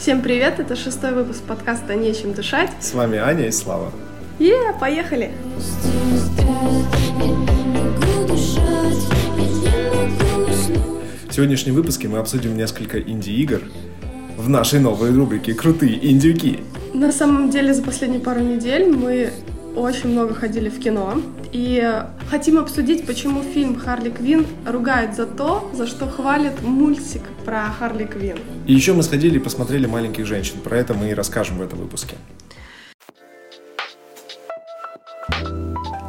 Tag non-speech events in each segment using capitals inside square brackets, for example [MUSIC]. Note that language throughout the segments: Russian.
Всем привет, это шестой выпуск подкаста «Нечем дышать». С вами Аня и Слава. Е, поехали! В сегодняшнем выпуске мы обсудим несколько инди-игр в нашей новой рубрике «Крутые индюки». На самом деле за последние пару недель мы очень много ходили в кино и хотим обсудить, почему фильм «Харли Квин» ругает за то, за что хвалит мультик про Харли Квин. И еще мы сходили и посмотрели «Маленьких женщин». Про это мы и расскажем в этом выпуске.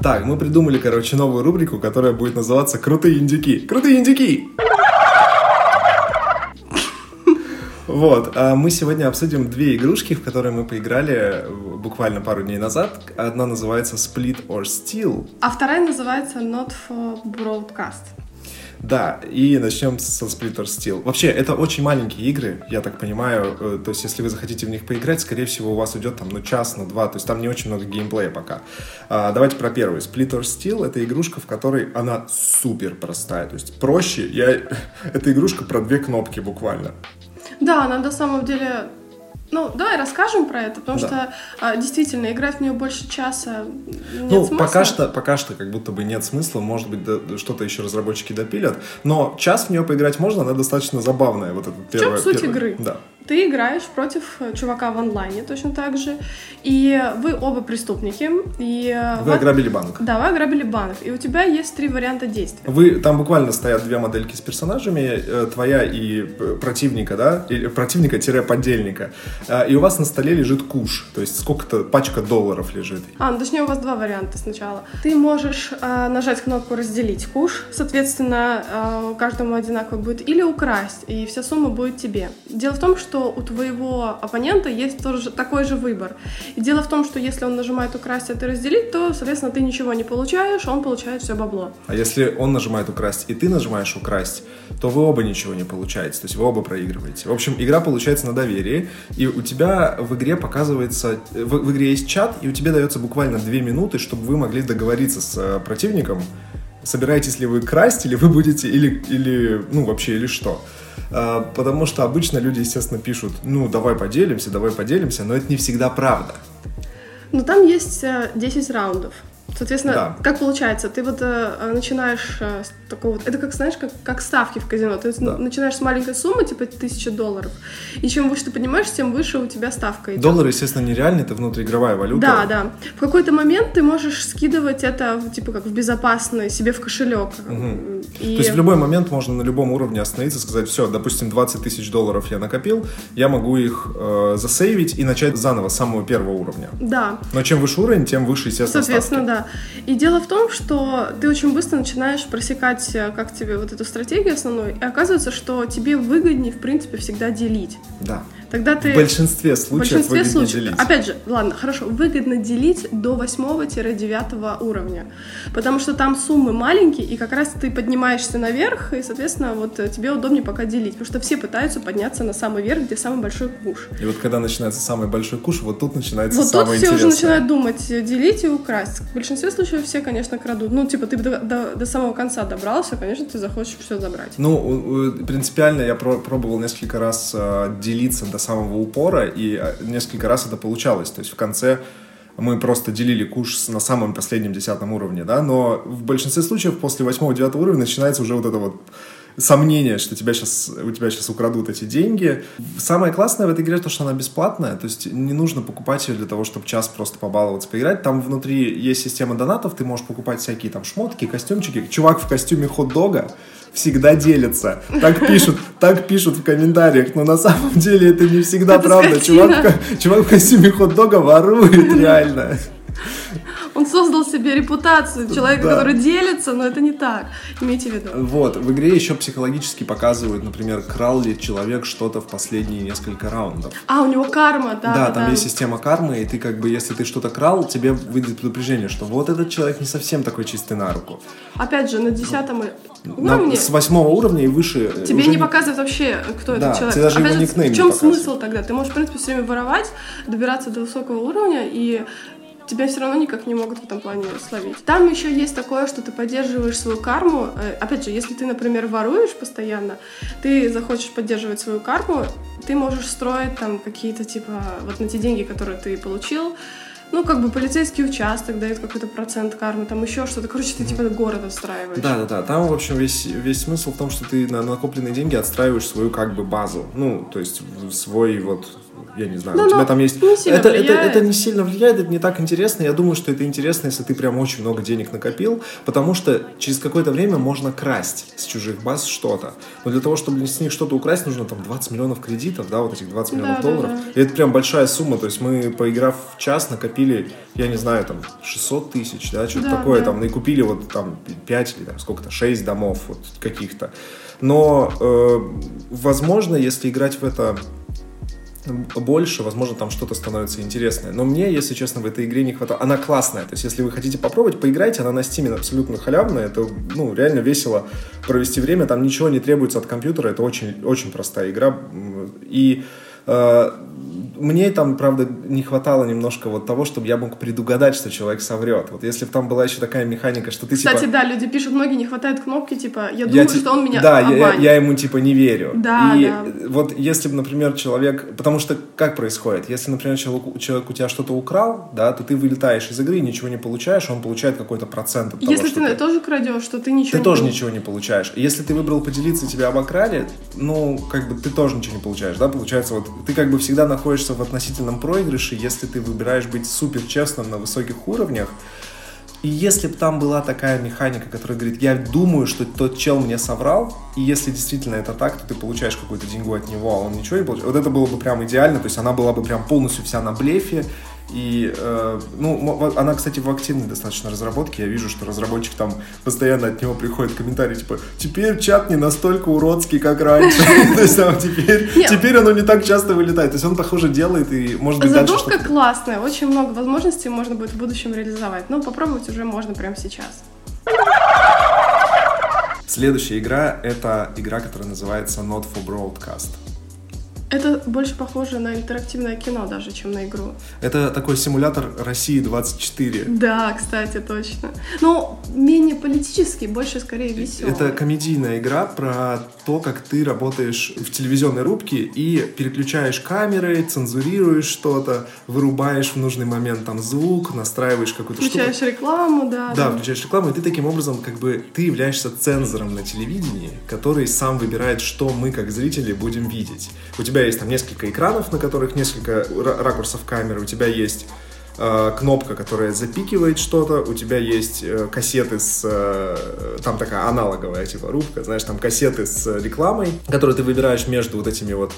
Так, мы придумали, короче, новую рубрику, которая будет называться «Крутые индюки». Крутые индюки! Вот, а мы сегодня обсудим две игрушки, в которые мы поиграли буквально пару дней назад. Одна называется Split or Steal. А вторая называется Not for Broadcast. Да, и начнем со Splinter Steel. Вообще, это очень маленькие игры, я так понимаю. Э, то есть, если вы захотите в них поиграть, скорее всего, у вас уйдет там, ну, час, ну, два. То есть, там не очень много геймплея пока. А, давайте про первую. Splinter Steel — это игрушка, в которой она супер простая. То есть, проще. Я... [LAUGHS] это игрушка про две кнопки буквально. Да, она на самом деле ну, давай расскажем про это, потому да. что а, действительно играть в нее больше часа нет ну, смысла. пока что, пока что как будто бы нет смысла, может быть, да, что-то еще разработчики допилят, но час в нее поиграть можно, она достаточно забавная. Вот первая, в чем суть первая, игры? Да ты играешь против э, чувака в онлайне точно так же, и вы оба преступники. И э, вы ограбили банк. Да, вы ограбили банк, и у тебя есть три варианта действий. Вы, там буквально стоят две модельки с персонажами, э, твоя и противника, да, или противника-подельника, и у вас на столе лежит куш, то есть сколько-то, пачка долларов лежит. А, ну точнее у вас два варианта сначала. Ты можешь э, нажать кнопку «Разделить куш», соответственно, э, каждому одинаково будет, или украсть, и вся сумма будет тебе. Дело в том, что что у твоего оппонента есть тоже такой же выбор. И дело в том, что если он нажимает украсть, а ты разделить, то, соответственно, ты ничего не получаешь, он получает все бабло. А если он нажимает украсть и ты нажимаешь украсть, то вы оба ничего не получаете, то есть вы оба проигрываете. В общем, игра получается на доверии, и у тебя в игре показывается, в, в игре есть чат, и у тебя дается буквально две минуты, чтобы вы могли договориться с э, противником, собираетесь ли вы красть, или вы будете, или, или ну, вообще, или что. А, потому что обычно люди, естественно, пишут, ну, давай поделимся, давай поделимся, но это не всегда правда. Ну, там есть 10 э, раундов. Соответственно, да. как получается, ты вот э, начинаешь э, с такого вот, это как, знаешь, как, как ставки в казино, ты да. начинаешь с маленькой суммы, типа тысяча долларов, и чем выше ты поднимаешь, тем выше у тебя ставка идет. Доллар, естественно, нереальный, это внутриигровая валюта. Да, да. В какой-то момент ты можешь скидывать это, типа, как в безопасный, себе в кошелек. Угу. И... То есть в любой момент можно на любом уровне остановиться, сказать, все, допустим, 20 тысяч долларов я накопил, я могу их э, засейвить и начать заново с самого первого уровня. Да. Но чем выше уровень, тем выше, естественно, Соответственно, ставки. да. И дело в том, что ты очень быстро начинаешь просекать, э, как тебе вот эту стратегию основную, и оказывается, что тебе выгоднее, в принципе, всегда делить. Да. Тогда ты... В большинстве случаев в большинстве выгодно случаев. делить. Опять же, ладно, хорошо, выгодно делить до 8-9 уровня, потому что там суммы маленькие, и как раз ты поднимаешься наверх, и, соответственно, вот э, тебе удобнее пока делить, потому что все пытаются подняться на самый верх, где самый большой куш. И вот когда начинается самый большой куш, вот тут начинается вот самое интересное. Вот тут все уже начинают думать, э, делить и украсть. В большинстве случаев все, конечно, крадут. Ну, типа, ты до, до, до самого конца добрался, конечно, ты захочешь все забрать. Ну, принципиально я пробовал несколько раз э, делиться до самого упора, и э, несколько раз это получалось. То есть в конце мы просто делили куш на самом последнем десятом уровне, да, но в большинстве случаев после восьмого-девятого уровня начинается уже вот это вот сомнение, что тебя сейчас, у тебя сейчас украдут эти деньги. Самое классное в этой игре то, что она бесплатная, то есть не нужно покупать ее для того, чтобы час просто побаловаться, поиграть. Там внутри есть система донатов, ты можешь покупать всякие там шмотки, костюмчики. Чувак в костюме хот-дога всегда делится. Так пишут, так пишут в комментариях, но на самом деле это не всегда это правда. Чувак, чувак в костюме хот-дога ворует реально. Он создал себе репутацию человека, да. который делится, но это не так. Имейте в виду. Вот, в игре еще психологически показывают, например, крал ли человек что-то в последние несколько раундов. А, у него карма, да. Да, там да. есть система кармы, и ты как бы, если ты что-то крал, тебе выйдет предупреждение, что вот этот человек не совсем такой чистый на руку. Опять же, на десятом уровне... с восьмого уровня и выше... Э, Тебе не показывают вообще, кто да, этот человек. тебе даже Опять его никнейм В чем смысл тогда? Ты можешь, в принципе, все время воровать, добираться до высокого уровня и тебя все равно никак не могут в этом плане словить. Там еще есть такое, что ты поддерживаешь свою карму. Э, опять же, если ты, например, воруешь постоянно, ты захочешь поддерживать свою карму, ты можешь строить там какие-то типа вот на те деньги, которые ты получил, ну, как бы полицейский участок дает какой-то процент кармы, там еще что-то. Короче, ты типа город отстраиваешь. Да, да, да. Там, в общем, весь, весь смысл в том, что ты на накопленные деньги отстраиваешь свою как бы базу. Ну, то есть свой вот я не знаю, ну, у тебя там есть... Не это, это, это не сильно влияет, это не так интересно. Я думаю, что это интересно, если ты прям очень много денег накопил, потому что через какое-то время можно красть с чужих баз что-то. Но для того, чтобы с них что-то украсть, нужно там 20 миллионов кредитов, да, вот этих 20 миллионов да, долларов. Да, да. И это прям большая сумма. То есть мы, поиграв в час, накопили, я не знаю, там 600 тысяч, да, что-то да, такое да. там, и купили вот там 5 или там сколько-то, 6 домов вот каких-то. Но, э, возможно, если играть в это больше, возможно, там что-то становится интересное. Но мне, если честно, в этой игре не хватало. Она классная, то есть если вы хотите попробовать, поиграйте, она на Steam абсолютно халявная, это, ну, реально весело провести время, там ничего не требуется от компьютера, это очень, очень простая игра. И э, мне там, правда, не хватало немножко вот того, чтобы я мог предугадать, что человек соврет. Вот если бы там была еще такая механика, что ты Кстати, типа... да, люди пишут, многие не хватает кнопки, типа, я думаю, я, что он меня Да, я, я ему типа не верю. Да, И да. вот если бы, например, человек... Потому что как происходит? Если, например, человек, человек у тебя что-то украл, да, то ты вылетаешь из игры, ничего не получаешь, он получает какой-то процент от того, Если ты, ты тоже крадешь, то ты ничего Ты тоже ничего не получаешь. Если ты выбрал поделиться, тебя обокрали, ну, как бы ты тоже ничего не получаешь, да, получается, вот ты как бы всегда находишься в относительном проигрыше, если ты выбираешь быть супер честным на высоких уровнях. И если бы там была такая механика, которая говорит, я думаю, что тот чел мне соврал, и если действительно это так, то ты получаешь какую-то деньгу от него, а он ничего не получает. Вот это было бы прям идеально, то есть она была бы прям полностью вся на блефе, и, э, ну, она, кстати, в активной достаточно разработке. Я вижу, что разработчик там постоянно от него приходит комментарий, типа, теперь чат не настолько уродский, как раньше. [LAUGHS] То есть там теперь, теперь оно не так часто вылетает. То есть он, похоже, делает и, может быть, дальше Задумка классная, очень много возможностей можно будет в будущем реализовать. Но попробовать уже можно прямо сейчас. Следующая игра — это игра, которая называется Not for Broadcast. Это больше похоже на интерактивное кино даже, чем на игру. Это такой симулятор России 24. Да, кстати, точно. Но менее политический, больше скорее веселый. Это комедийная игра про то, как ты работаешь в телевизионной рубке и переключаешь камеры, цензурируешь что-то, вырубаешь в нужный момент там звук, настраиваешь какую-то штуку. Включаешь рекламу, да. Да, да, включаешь рекламу, и ты таким образом как бы ты являешься цензором на телевидении, который сам выбирает, что мы как зрители будем видеть. У тебя тебя есть там несколько экранов, на которых несколько ракурсов камеры, у тебя есть э, кнопка, которая запикивает что-то, у тебя есть э, кассеты с... Э, там такая аналоговая, типа, рубка, знаешь, там кассеты с рекламой, которые ты выбираешь между вот этими вот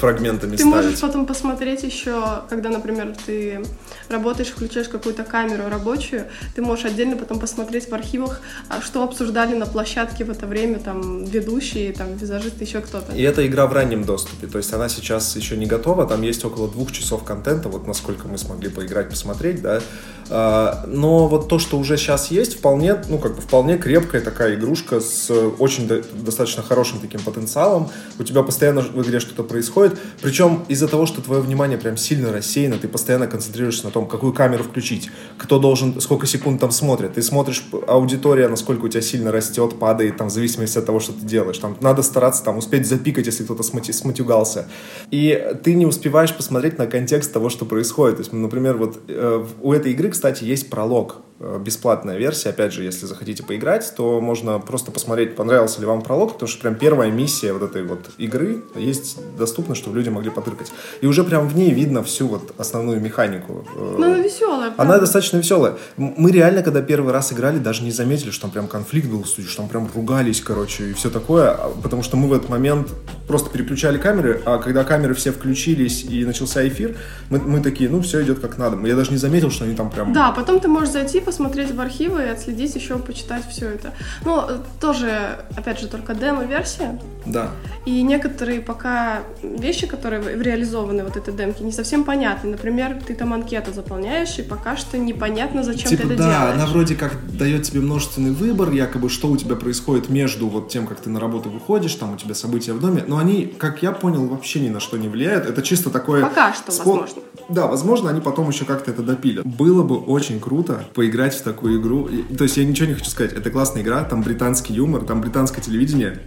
фрагментами Ты ставить. можешь потом посмотреть еще, когда, например, ты работаешь, включаешь какую-то камеру рабочую, ты можешь отдельно потом посмотреть в архивах, а, что обсуждали на площадке в это время там ведущие, там визажисты, еще кто-то. И эта игра в раннем доступе, то есть она сейчас еще не готова, там есть около двух часов контента, вот насколько мы смогли поиграть, посмотреть, да, но вот то, что уже сейчас есть, вполне, ну, как бы вполне крепкая такая игрушка с очень достаточно хорошим таким потенциалом. У тебя постоянно в игре что-то происходит. Причем из-за того, что твое внимание прям сильно рассеяно, ты постоянно концентрируешься на том, какую камеру включить, кто должен, сколько секунд там смотрит. Ты смотришь аудитория, насколько у тебя сильно растет, падает, там, в зависимости от того, что ты делаешь. Там надо стараться там успеть запикать, если кто-то смати, сматюгался. И ты не успеваешь посмотреть на контекст того, что происходит. То есть, например, вот э, у этой игры, кстати, есть пролог, бесплатная версия. Опять же, если захотите поиграть, то можно просто посмотреть, понравился ли вам пролог, потому что прям первая миссия вот этой вот игры есть доступна, чтобы люди могли потыркать. И уже прям в ней видно всю вот основную механику. Э, ну, она веселая. Правда. Она достаточно веселая. Мы реально, когда первый раз играли, даже не заметили, что там прям конфликт был что там прям ругались, короче, и все такое, а, потому что мы в этот момент просто переключали камеры, а когда камеры все включились и начался эфир, мы, мы такие, ну, все идет как надо. Я даже не заметил, что они там прям... Да, потом ты можешь зайти, посмотреть в архивы и отследить еще, почитать все это. Ну, тоже, опять же, только демо-версия. Да. И некоторые пока вещи, которые реализованы вот этой демки, не совсем понятны. Например, ты там анкету заполняешь, и пока что непонятно, зачем типа, ты это да, делаешь. она вроде как дает тебе множественный выбор, якобы, что у тебя происходит между вот тем, как ты на работу выходишь, там у тебя события в доме, но они, как я понял, вообще ни на что не влияют. Это чисто такое... Пока что, склон- возможно. Да, возможно, они потом еще как-то это допилят. Было бы очень круто поиграть в такую игру. То есть я ничего не хочу сказать. Это классная игра, там британский юмор, там британское телевидение,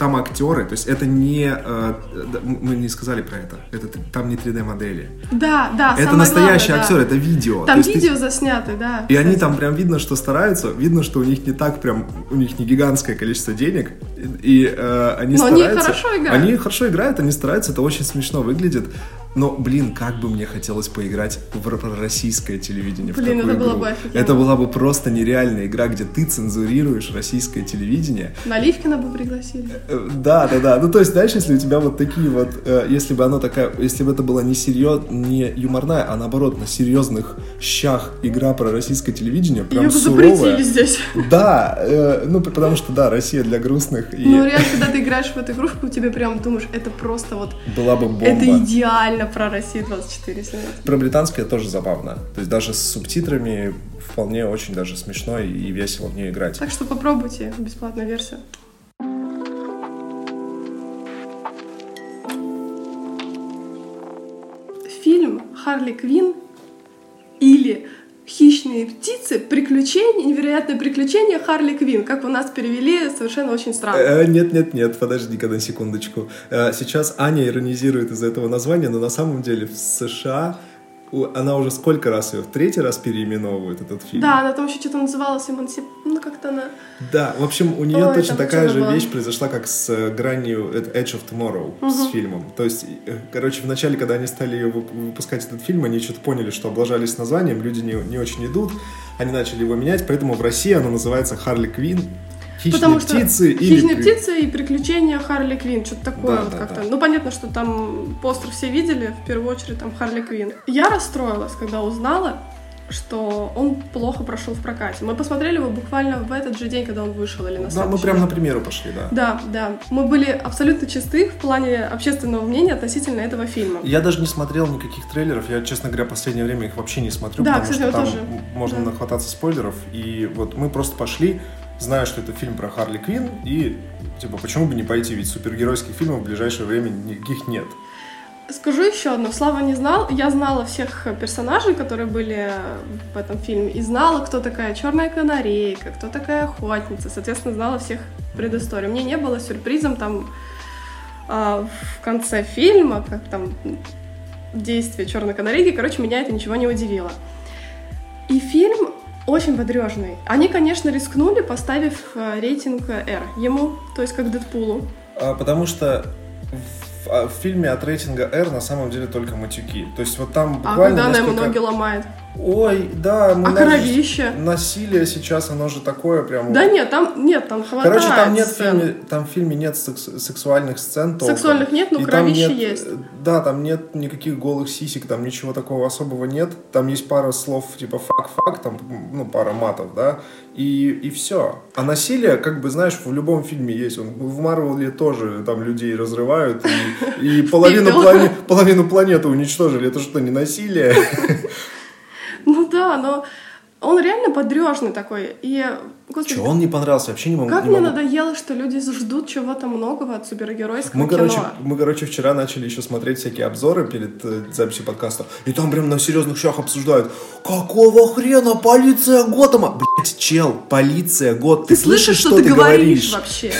там актеры. То есть это не... э, да, мы не сказали про это. это там не 3D-модели. Да, да, это самое настоящие главное, да. актеры, это видео. Там есть ты- видео засняты, да. и они кстати. там прям видно, что стараются, видно, что у них не так прям, у них не гигантское количество денег, и, э, они Но они стараются. хорошо играют. Они хорошо играют, они стараются, это очень смешно выглядит. Но, блин, как бы мне хотелось поиграть в российское телевидение. в Блин, такую это было игру. бы офигенно. Это была бы просто нереальная игра, где ты цензурируешь российское телевидение. Наливкина бы пригласили. Э, Да, да, да. Ну, то есть, знаешь, если у тебя вот такие вот, э, если бы оно такая, если бы это была не серьез, не юморная, а наоборот на серьезных щах игра про российское телевидение, прям Ее бы суровая. запретили здесь. Да, э, ну потому что да, Россия для грустных и Ну, реально, когда ты играешь в эту игрушку, тебе прям думаешь, это просто вот, была бы бомба. это идеально про Россию 24 снять. Про британское тоже забавно. То есть даже с субтитрами вполне очень даже смешно и, весело в нее играть. Так что попробуйте, бесплатная версия. Фильм «Харли Квин» или «Хищные птицы. Приключения, невероятное приключение Харли Квин», как у нас перевели, совершенно очень странно. Э, Нет, нет, нет, подожди-ка на секундочку. Э, Сейчас Аня иронизирует из-за этого названия, но на самом деле в США она уже сколько раз ее в третий раз переименовывает этот фильм. Да, она там еще что-то называлась «Эмансип...» Ну, как-то она... Да, в общем, у нее Ой, точно такая же было. вещь произошла, как с э, гранью э, Edge of Tomorrow с фильмом. То есть, э, короче, вначале, когда они стали ее вып- выпускать этот фильм, они что-то поняли, что облажались названием, люди не, не очень идут, они начали его менять, поэтому в России оно называется Харли Квин. Хищные Потому что птицы или «Хищные при- птицы» и «Приключения Харли Квин», что-то такое Да, вот да, как-то. да. Ну, понятно, что там постер все видели, в первую очередь там Харли Квин. Я расстроилась, когда узнала, что он плохо прошел в прокате. Мы посмотрели его буквально в этот же день, когда он вышел, или на Да, мы прям на примеру пошли, да. Да, да. Мы были абсолютно чисты в плане общественного мнения относительно этого фильма. Я даже не смотрел никаких трейлеров. Я, честно говоря, в последнее время их вообще не смотрю, Да, потому кстати, что там тоже. можно Да. нахвататься спойлеров. И вот мы просто пошли, зная, что это фильм про Харли Квин, и типа, почему бы не пойти, ведь супергеройских фильмов в ближайшее время никаких нет. Скажу еще одно. Слава не знал. Я знала всех персонажей, которые были в этом фильме. И знала, кто такая черная канарейка, кто такая охотница. Соответственно, знала всех предысторию. Мне не было сюрпризом там а, в конце фильма, как там действие черной канарейки. Короче, меня это ничего не удивило. И фильм очень бодрежный. Они, конечно, рискнули, поставив э, рейтинг R ему, то есть как Дэдпулу. А, потому что в, а, в фильме от рейтинга R на самом деле только матюки. То есть вот там А буквально когда она ему ноги ломает? Ой, да, мы А кровище? Насилие сейчас, оно же такое прям... Да нет, там нет, там хватает Короче, там нет в сцен. фильме, там в фильме нет секс- сексуальных сцен. толком. Сексуальных нет, но И кровище нет, есть. Да, там нет никаких голых сисек, там ничего такого особого нет. Там есть пара слов типа fuck-fuck, там, ну, пара матов, да, и, и все. А насилие, как бы, знаешь, в любом фильме есть. Он, в Марвеле тоже там людей разрывают, и, и [LAUGHS] половину планеты уничтожили. Это что, не насилие? [LAUGHS] [LAUGHS] Ну да, но он реально подрежный такой. И, господи, Че, он не понравился, вообще не могу. как не мне могу надоело, что люди ждут чего-то многого от супергеройского Мы, кино. короче, мы, короче, вчера начали еще смотреть всякие обзоры перед э, записью подкаста, и там прям на серьезных щах обсуждают, какого хрена полиция Готэма? Блять, чел, полиция Гот, Ты слышишь, что, ты говоришь вообще?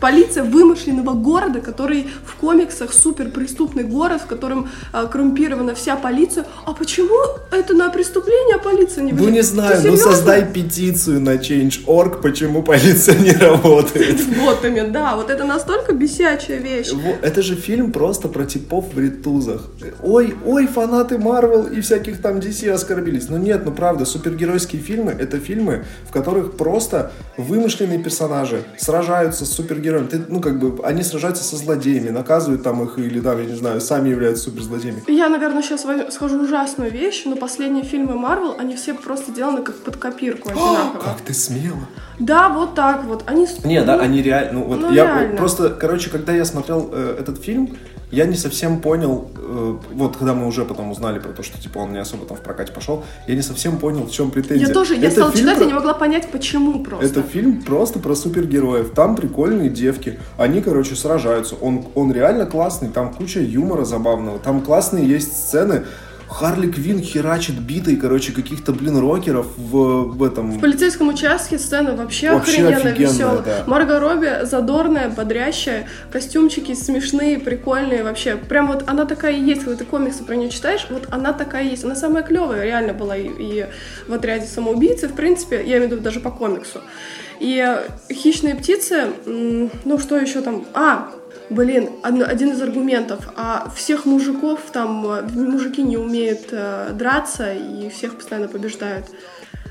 Полиция вымышленного города, который в комиксах супер преступный город, в котором а, коррумпирована вся полиция. А почему это на преступление полиция не Ну не Ты знаю, ну создай петицию на Change.org, почему полиция не работает. [LAUGHS] В Готэме, да, вот это настолько бесячая вещь. Это же фильм просто про типов в ритузах. Ой, ой, фанаты Марвел и всяких там DC оскорбились. Но нет, ну правда, супергеройские фильмы — это фильмы, в которых просто вымышленные персонажи сражаются с супергероями. Ты, ну, как бы, они сражаются со злодеями, наказывают там их или, там, я не знаю, сами являются суперзлодеями. Я, наверное, сейчас скажу ужасную вещь, но последние фильмы Марвел, они все просто сделаны как под копирку одинаково. Как ты смела. Да, вот так вот. Они... Не, да, они реально... Ну, вот ну, я реально. просто, короче, когда я смотрел э, этот фильм, я не совсем понял, э, вот когда мы уже потом узнали про то, что типа он не особо там в прокате пошел, я не совсем понял, в чем претензия. Я тоже, я стала читать, про... я не могла понять, почему просто. Это фильм просто про супергероев. Там прикольные девки, они, короче, сражаются. Он, он реально классный, там куча юмора забавного, там классные есть сцены, Харли Квин херачит битой, короче, каких-то, блин, рокеров в, в этом... В полицейском участке сцена вообще, вообще охрененно веселая. Да. Марго Робби задорная, бодрящая, костюмчики смешные, прикольные вообще. Прям вот она такая и есть, когда ты комиксы про нее читаешь, вот она такая и есть. Она самая клевая реально была и, и в отряде самоубийцы, в принципе, я имею в виду даже по комиксу. И хищные птицы, ну что еще там? А, Блин, один из аргументов. А всех мужиков там э, мужики не умеют э, драться и всех постоянно побеждают.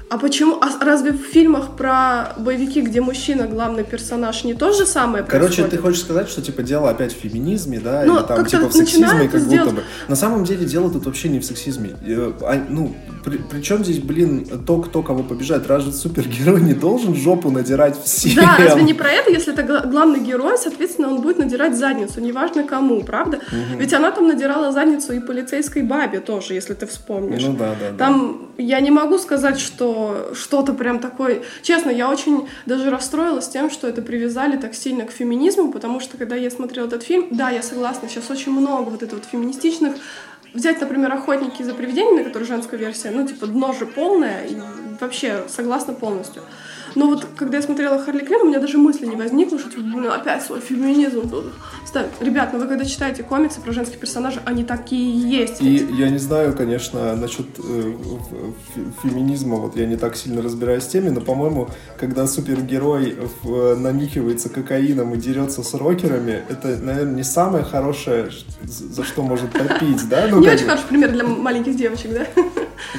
А почему? А разве в фильмах про боевики, где мужчина главный персонаж, не то же самое происходит? Короче, ты хочешь сказать, что типа дело опять в феминизме, да, Но или там типа в сексизме, как сделать... будто бы. На самом деле дело тут вообще не в сексизме. Э, а, ну, при, причем здесь, блин, то, кто кого побежает, разве супергерой не должен жопу надирать всем? Да, разве не про это? Если это главный герой, соответственно, он будет надирать задницу, неважно кому, правда? Угу. Ведь она там надирала задницу и полицейской бабе тоже, если ты вспомнишь. Ну да, да. Там да. я не могу сказать, что что-то прям такое... Честно, я очень даже расстроилась тем, что это привязали так сильно к феминизму, потому что когда я смотрела этот фильм, да, я согласна, сейчас очень много вот этого вот феминистичных Взять, например, «Охотники за привидениями», который женская версия, ну, типа, дно же полное, и вообще согласна полностью. Но вот когда я смотрела Харли Квинн, у меня даже мысли не возникло, что типа, блин, опять свой феминизм тут ставят. Ребят, ну вы когда читаете комиксы про женских персонажей, они такие есть. И ведь. я не знаю, конечно, насчет э, феминизма, вот я не так сильно разбираюсь в теме, но, по-моему, когда супергерой в, нанюхивается кокаином и дерется с рокерами, это, наверное, не самое хорошее, за что может попить, да? Ну, не очень хороший пример для маленьких девочек, да?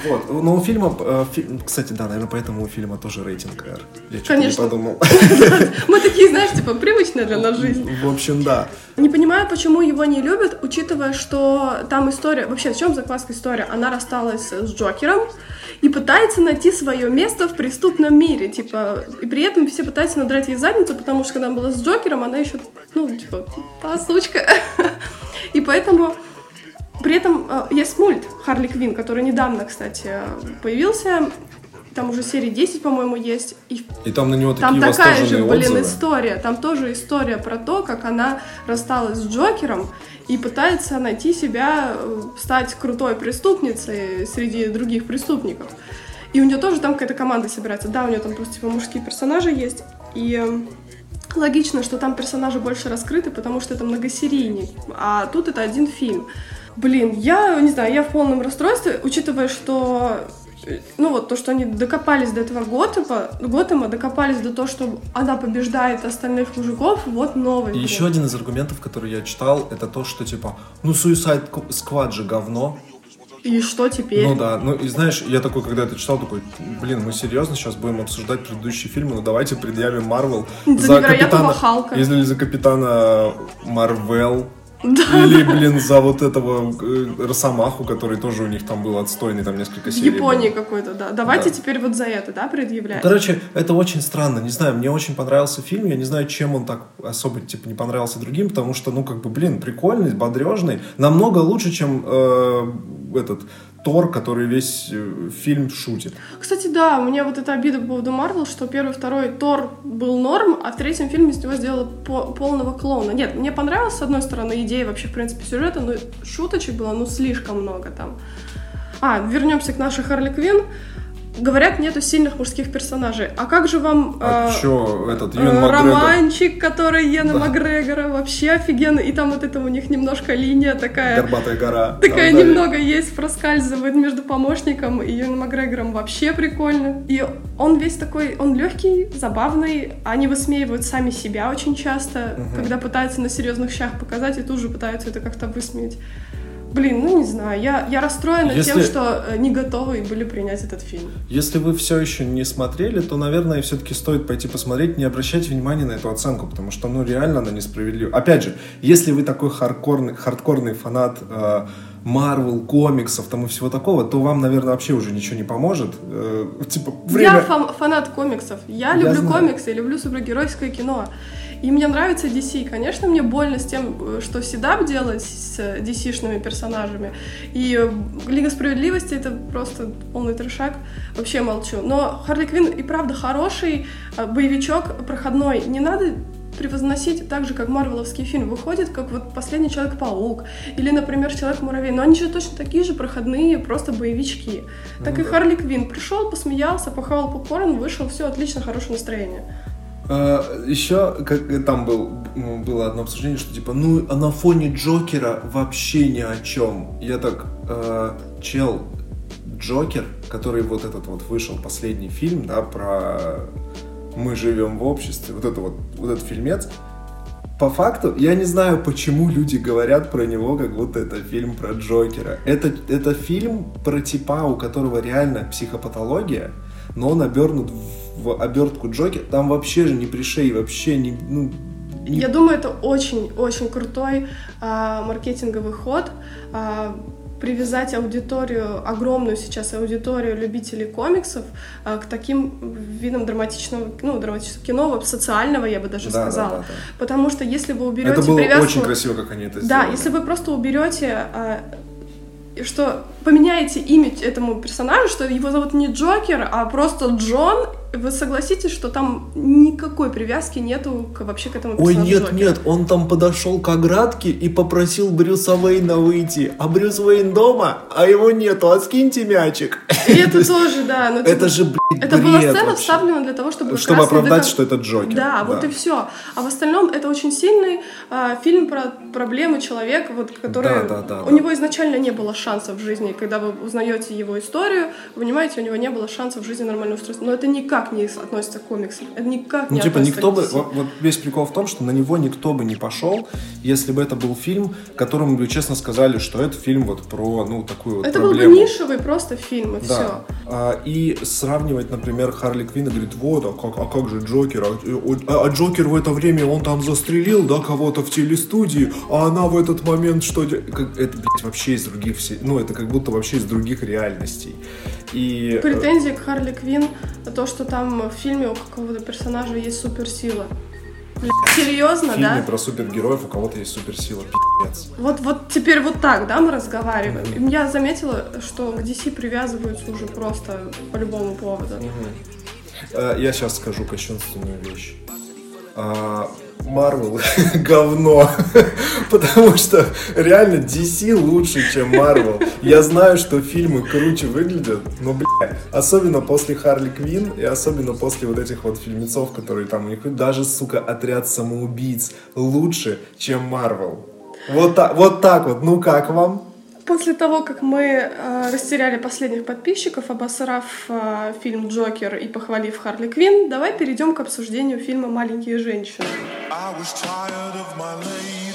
Вот, но у фильма, э, кстати, да, наверное, поэтому у фильма тоже рейтинг R. Я что-то не подумал. [LAUGHS] Мы такие, знаешь, типа, привычная для нас жизнь. В общем, да. Не понимаю, почему его не любят, учитывая, что там история... Вообще, в чем закваска история? Она рассталась с Джокером, и пытается найти свое место в преступном мире, типа, и при этом все пытаются надрать ей задницу, потому что когда она была с Джокером, она еще, ну, типа, та сучка. [LAUGHS] И поэтому при этом э, есть мульт Харли Квин, который недавно, кстати, появился там уже серии 10, по-моему, есть. И, и там на него такие Там такая же, блин, отзывы. история. Там тоже история про то, как она рассталась с Джокером и пытается найти себя, э, стать крутой преступницей среди других преступников. И у нее тоже там какая-то команда собирается. Да, у нее там просто типа мужские персонажи есть. И э, логично, что там персонажи больше раскрыты, потому что это многосерийник. А тут это один фильм. Блин, я не знаю, я в полном расстройстве, учитывая, что ну вот то, что они докопались до этого Готэма, Готэма докопались до того, что она побеждает остальных мужиков, вот новый. И еще один из аргументов, который я читал, это то, что типа, ну Suicide Squad же говно, и что теперь? Ну да, ну и знаешь, я такой, когда это читал, такой, блин, мы серьезно сейчас будем обсуждать предыдущие фильмы, ну давайте предъявим Марвел за, за капитана, Халка. Если за капитана Марвел, да. Или, блин, за вот этого э, Росомаху, который тоже у них там был отстойный, там несколько серий. В Японии какой-то, да. Давайте да. теперь вот за это, да, предъявлять. Короче, это очень странно. Не знаю, мне очень понравился фильм. Я не знаю, чем он так особо, типа, не понравился другим, потому что, ну, как бы, блин, прикольный, бодрежный. Намного лучше, чем э, этот Тор, который весь э, фильм шутит. Кстати, да, у меня вот эта обида по поводу Марвел, что первый, второй Тор был норм, а в третьем фильме из него сделали по полного клоуна. Нет, мне понравилась, с одной стороны, идея вообще, в принципе, сюжета, но шуточек было, ну, слишком много там. А, вернемся к нашей Харли Квинн. Говорят, нету сильных мужских персонажей. А как же вам а э, чё, этот, э, романчик, который Йена да. Макгрегора, вообще офигенно. И там вот это у них немножко линия такая... Горбатая гора. [LAUGHS] Такая там, немного да. есть, проскальзывает между помощником и Йеном Макгрегором. Вообще прикольно. И он весь такой, он легкий, забавный. Они высмеивают сами себя очень часто, угу. когда пытаются на серьезных щах показать, и тут же пытаются это как-то высмеять. Блин, ну не знаю, я, я расстроена Если- тем, что э, не готовы были принять этот фильм. Если вы все еще не смотрели, то, наверное, все-таки стоит пойти посмотреть, не обращайте внимания на эту оценку, потому что, ну, реально она несправедлива. Опять же, если вы такой хардкорный, хардкорный фанат э, Марвел, комиксов там и всего такого, то вам, наверное, вообще уже ничего не поможет. Э, типа, время... Я фан- фанат комиксов. Я, Я люблю знаю. комиксы, я люблю супергеройское кино. И мне нравится DC. Конечно, мне больно с тем, э, что Седап делает с DC-шными персонажами. И э, Лига Справедливости — это просто полный трешак. Вообще молчу. Но Харли Квинн и правда хороший э, боевичок проходной. Не надо превозносить так же, как марвеловский фильм. Выходит, как вот «Последний Человек-паук» или, например, «Человек-муравей». Но они же точно такие же проходные, просто боевички. Так Ну и да. Харли Квинн пришел, посмеялся, похавал попкорн, вышел, все отлично, хорошее настроение. Еще как там был, м, было одно обсуждение, что типа, ну, а на фоне Джокера вообще ни о чем. Я так, э, чел, Джокер, который вот этот вот вышел последний фильм, да, про мы живем в обществе, вот это вот, вот этот фильмец, по факту, я не знаю, почему люди говорят про него, как будто это фильм про Джокера. Это, это фильм про типа, у которого реально психопатология, но он обернут в обертку Джокера. Там вообще же не при шее, вообще не... Ну, не- Я думаю, это очень-очень крутой а, маркетинговый ход. а, привязать аудиторию, огромную сейчас аудиторию любителей комиксов а, к таким видам драматичного, ну, драматического кино, социального, я бы даже Да, да, сказала. да, да. Потому что если вы уберете Это было привязку... очень красиво, как они это Да, сделали. если вы просто уберете, а, что поменяете имя этому персонажу, что его зовут не Джокер, а просто Джон, вы согласитесь, что там никакой привязки нету к, вообще к этому Ой, персонажу нет, Джокера. нет, он там подошел к оградке и попросил Брюса Уэйна выйти, а Брюс Уэйн дома, а его нету, а скиньте мячик. И это тоже, да. Ну, типа, Это же, блядь, это была сцена вставлена для того, чтобы... Чтобы оправдать, что это Джокер. Да, вот и все. А в остальном это очень сильный а, фильм про проблемы человека, вот, который... У него изначально не было шансов в жизни. Когда вы узнаете его историю, вы понимаете, у него не было шансов в жизни нормально устроиться. Но это никак не относится к комиксам. Это никак Ну, не типа, никто бы... Вот, вот весь прикол в том, что на него никто бы не пошел, если бы это был фильм, которому бы честно сказали, что это фильм вот про, ну, такую вот Это был бы проблему. нишевый просто фильм, и все. Да. А, и сравнивать, например, Харли Квинн и говорит, вот, а как, а как же Джокер? А, а- а Джокер в это время, он там застрелил, да, кого-то в телестудии, а она в этот момент что де- как- Это, блядь, вообще из других, все... ну, это как будто вообще из других реальностей. И... э, Претензии к Харли Квинн то, что там в фильме у какого-то персонажа есть суперсила. Серьезно, да? про супергероев у кого-то есть суперсила, пи***ц. Вот, вот теперь вот так, да, мы разговариваем. И я заметила, что к DC привязываются уже просто по любому поводу. Э, Я сейчас скажу кощунственную вещь. Марвел [LAUGHS] говно. [LAUGHS] Потому что реально DC лучше, чем Марвел. Я знаю, что фильмы круче выглядят, но, бля, особенно после Харли Квин и особенно после вот этих вот фильмецов, которые там у них, даже, сука, отряд самоубийц лучше, чем Марвел. Вот так, вот так вот, ну как вам? После того, как мы э, растеряли последних подписчиков, обосрав э, фильм «Джокер» и похвалив Харли Квинн, давай перейдем к обсуждению фильма «Маленькие женщины». I was tired of my lady.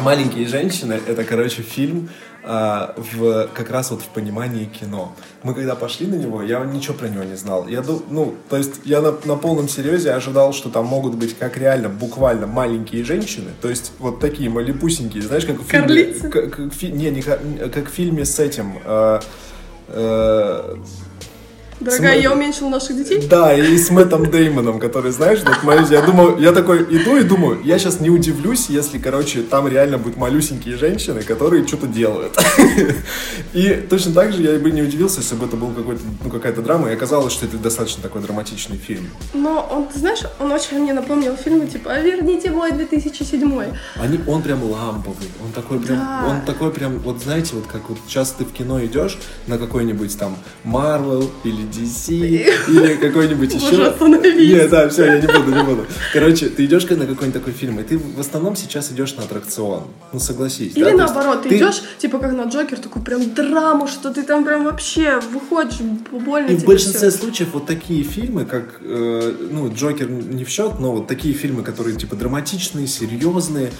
Маленькие женщины это, короче, фильм а, в как раз вот в понимании кино. Мы когда пошли на него, я ничего про него не знал. Я ну, то есть я на, на полном серьезе ожидал, что там могут быть как реально, буквально маленькие женщины, то есть вот такие малепусенькие, знаешь, как в фильме, как, как фи- не, не ка- как в фильме с этим. э, э, Дорогая, См- я уменьшил наших детей? да, и с Мэттом Деймоном, который, знаешь, вот мою- я думаю, я такой иду и думаю, я сейчас не удивлюсь, если, короче, там реально будут малюсенькие женщины, которые что-то делают. И точно так же я бы не удивился, если бы это был какой-то, ну, какая-то драма, и оказалось, что это достаточно такой драматичный фильм. Но он, ты знаешь, он очень мне напомнил фильмы типа «А «Верните мой 2007». Они, он прям ламповый, он такой прям, Да. он такой прям, вот знаете, вот как вот сейчас ты в кино идешь на какой-нибудь там Marvel или DC или [LAUGHS] какой-нибудь Боже, еще. остановись. Нет, да, все, я не буду, не буду. Короче, ты идешь на какой-нибудь такой фильм, и ты в основном сейчас идешь на аттракцион. Ну согласись. Или наоборот, ты, идешь, типа как на Джокер, такой прям драму, что ты там прям вообще выходишь, больно И в большинстве случаев вот такие фильмы, как, э, ну, Джокер не в счет, но вот такие фильмы, которые типа драматичные, серьезные,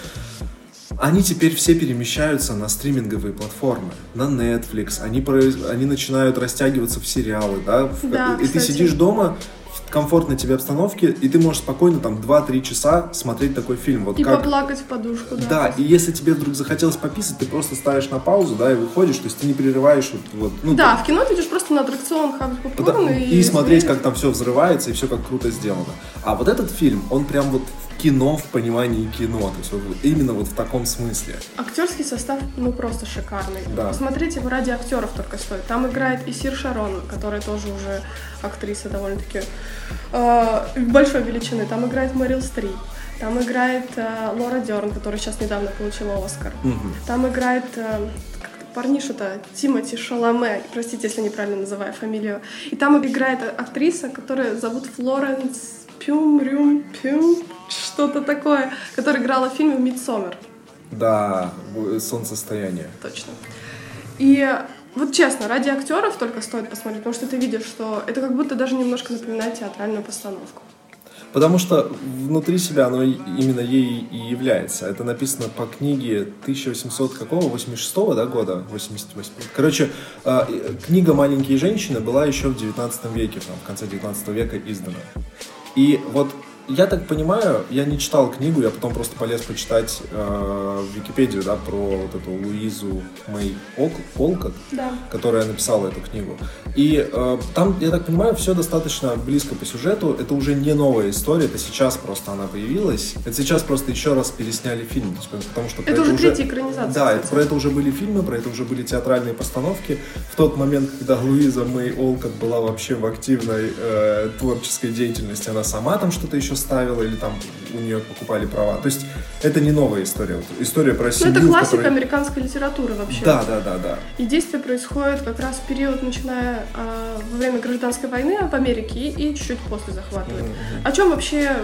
Они теперь все перемещаются на стриминговые платформы, на Netflix, они, произ- они начинают растягиваться в сериалы, да, в- Да, и ты кстати. сидишь дома комфортной тебе обстановке, и ты можешь спокойно там 2-3 часа смотреть такой фильм. Вот И как... поплакать в подушку, да. Да, и если тебе вдруг захотелось пописать, ты просто ставишь на паузу, да, и выходишь, то есть ты не прерываешь вот, вот, ну, Да, в кино ты идешь просто на аттракцион хавать попкорн и... и смотреть, как там все взрывается и все как круто сделано. А вот этот фильм, он прям вот в кино в понимании кино, то есть вот именно вот в таком смысле. Актерский состав, ну, просто шикарный. Да. Посмотрите, его ради актеров только стоит. Там играет и Сир Шарон, которая тоже уже актриса довольно-таки э, большой величины. Там играет Мэрил Стрип. Там играет э, Лора Дерн, которая сейчас недавно получила Оскар. Там играет э, как-то парниша-то Тимоти Шаломе, простите, если неправильно называю фамилию. И там играет актриса, которая зовут Флоренс Пюм, Рюм, Пюм, что-то такое, которая играла в фильме «Мидсомер». Да, солнцестояние. Точно. И вот честно, ради актеров только стоит посмотреть, потому что ты видишь, что это как будто даже немножко напоминает театральную постановку. Потому что внутри себя оно именно ей и является. Это написано по книге 1800 какого? 86 да, года? 88. Короче, э, книга «Маленькие женщины» была еще в 19 веке, там, в конце 19 века издана. И вот я так понимаю, я не читал книгу, я потом просто полез почитать э, в Википедию, да, про вот эту Луизу Мэй Олкот, Да. которая написала эту книгу. И э, там, я так понимаю, все достаточно близко по сюжету. Это уже не новая история, это сейчас просто она появилась. Это сейчас просто еще раз пересняли фильм. Потому что про Это уже третья экранизация, Да, кстати. про это уже были фильмы, про это уже были театральные постановки. В тот момент, когда Луиза Мэй Олкот была вообще в активной э, творческой деятельности, она сама там что-то еще ставила или там у нее покупали права. То есть это не новая история. Вот история про Ну, семью, это в классика которой- американской литературы вообще. Да, да, да, да. И действие происходит как раз в период, начиная а, во время гражданской войны в Америке и, чуть-чуть после захватывает. О чем вообще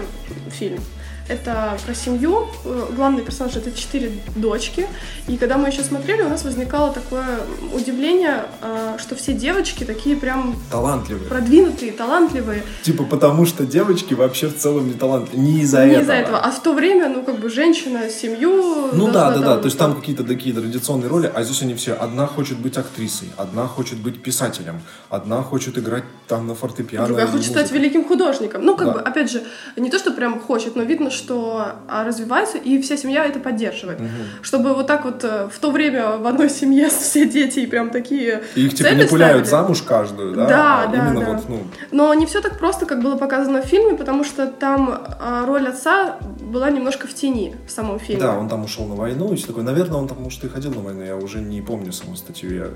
фильм? Это про семью. Э, Главный персонаж это четыре дочки. И когда мы еще смотрели, у нас возникало такое удивление, а, что все девочки такие прям Талантливые. продвинутые, талантливые. Типа потому что девочки вообще в целом не талантливые. Не из-за Не этого. из-за этого. А в то время, ну, как бы женщина, семью. Ну да, да, да. там- То есть там какие-то такие традиционные роли, а здесь они все. Одна хочет быть актрисой, одна хочет быть писателем, одна хочет играть там на фортепиано. Другая хочет стать музыку. великим художником. Ну, как Да. бы, опять же, не то, что прям хочет, но видно, что а, развивается, и вся семья это поддерживает. Чтобы вот так вот э, в то время в одной семье [LAUGHS] все дети и прям такие И их типа не пуляют ставили. замуж каждую, да? Да, а да, Именно да. вот, ну, Но не все так просто, как было показано в фильме, потому что там а, роль отца была немножко в тени в самом фильме. да, он там ушел на войну и все такое. Наверное, он там, может, и ходил на войну, я уже не помню саму статью, я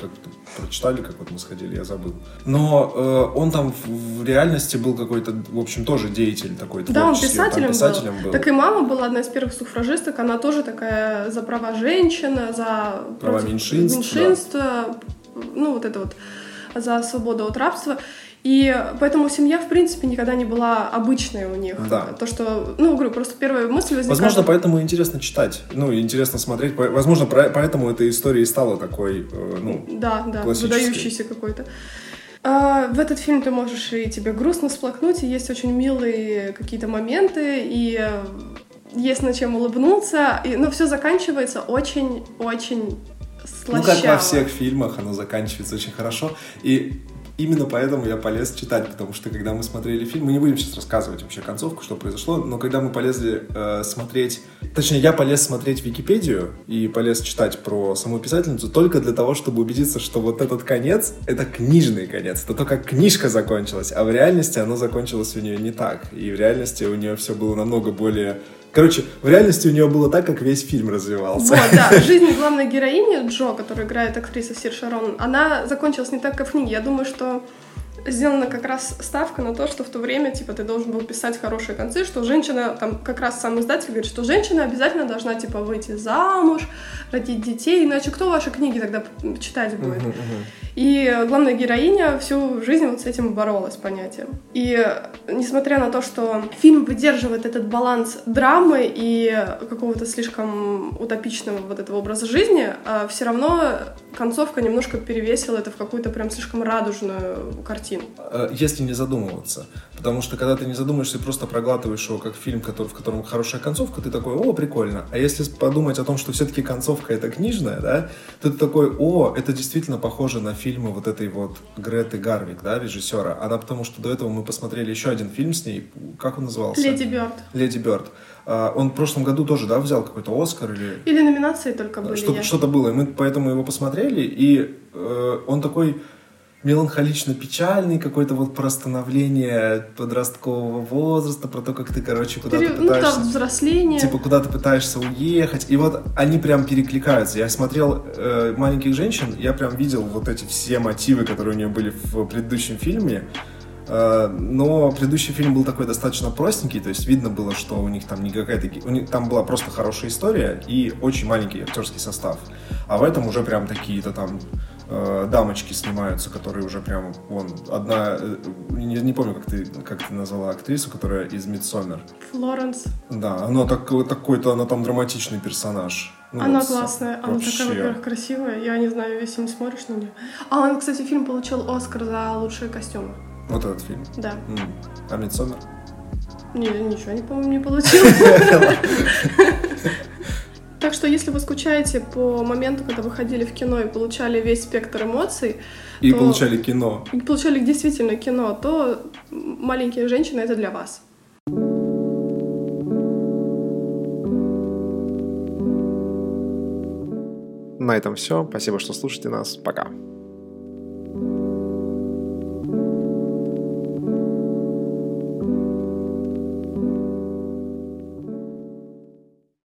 как-то прочитали, как вот мы сходили, я забыл. Но э, он там в, в реальности был какой-то, в общем, тоже деятель такой Да, он творческий, там писателем, писателем был. Так и мама была одна из первых суфражисток, она тоже такая за права женщин, за Права меньшинств, меньшинства, ну вот это вот, за свободу от рабства. И поэтому семья, в принципе, никогда не была обычной у них. Да. То, что, ну, говорю, просто первая мысль возникает... Возможно, поэтому интересно читать, ну, интересно смотреть. Возможно, поэтому эта история и стала такой, э, ну, Да, да, выдающийся какой-то. А, в этот фильм ты можешь и тебе грустно сплакнуть, и есть очень милые какие-то моменты, и есть над чем улыбнуться, и, но все заканчивается очень-очень ну, слащаво. как во всех фильмах, оно заканчивается очень хорошо. И именно поэтому я полез читать, потому что когда мы смотрели фильм, мы не будем сейчас рассказывать вообще концовку, что произошло, но когда мы полезли э, смотреть, точнее, я полез смотреть Википедию и полез читать про саму писательницу только для того, чтобы убедиться, что вот этот конец — это книжный конец, это то, как книжка закончилась, а в реальности оно закончилось у нее не так. И в реальности у нее все было намного более... Короче, в реальности у нее было так, как весь фильм развивался. Вот, да. Жизнь главной героини Джо, которую играет актриса Сир Шарон, она закончилась не так, как в книге. Я думаю, что сделана как раз ставка на то, что в то время, типа, ты должен был писать хорошие концы, что женщина, там, как раз сам издатель говорит, что женщина обязательно должна, типа, выйти замуж, родить детей, иначе кто ваши книги тогда читать будет? И главная героиня всю жизнь вот с этим боролась понятием. И несмотря на то, что фильм выдерживает этот баланс драмы и какого-то слишком утопичного вот этого образа жизни, а все равно концовка немножко перевесила это в какую-то прям слишком радужную картину. Э, если не задумываться. Потому что когда ты не задумаешься, просто проглатываешь его как фильм, который, в котором хорошая концовка, ты такой, о, прикольно. А если подумать о том, что все-таки концовка это книжная, да, ты такой, о, это действительно похоже на фильмы вот этой вот Греты Гарвик, да, режиссера. Она потому что до этого мы посмотрели еще один фильм с ней, как он назывался? Леди Бёрд. Леди Бёрд. А, Он в прошлом году тоже, да, взял какой-то Оскар или... Или номинации только были. Что-то, что-то было, и мы поэтому его посмотрели, и э, он такой меланхолично-печальный, какой-то вот про становление подросткового возраста, про то, как ты, короче, куда-то Пере- Ну, пытаешься... там взросление. Типа, куда ты пытаешься уехать. И вот они прям перекликаются. Я смотрел э, «Маленьких женщин», я прям видел вот эти все мотивы, которые у нее были в предыдущем фильме. Э, но предыдущий фильм был такой достаточно простенький, то есть видно было, что у них там не какая-то... У них там была просто хорошая история и очень маленький актерский состав. А в этом уже прям такие-то там э, дамочки снимаются, которые уже прям, вон, одна, э, не, не помню, как ты, как ты назвала актрису, которая из «Мидсомер». Флоренс. Да, она так, такой-то, она там драматичный персонаж. Ну, она вот, классная, она вообще. такая, во-первых, красивая. Я не знаю, если не смотришь на нее. А он, кстати, фильм получил Оскар за лучшие костюмы. Вот этот фильм. Да. А «Мидсомер»? Не, ничего, не помню, не получил. [LAUGHS] Так что, если вы скучаете по моменту, когда вы ходили в кино и получали весь спектр эмоций, И то- получали кино. и получали действительно кино, то «Маленькие женщины» — это для вас. На этом все. Спасибо, что слушаете нас. Пока.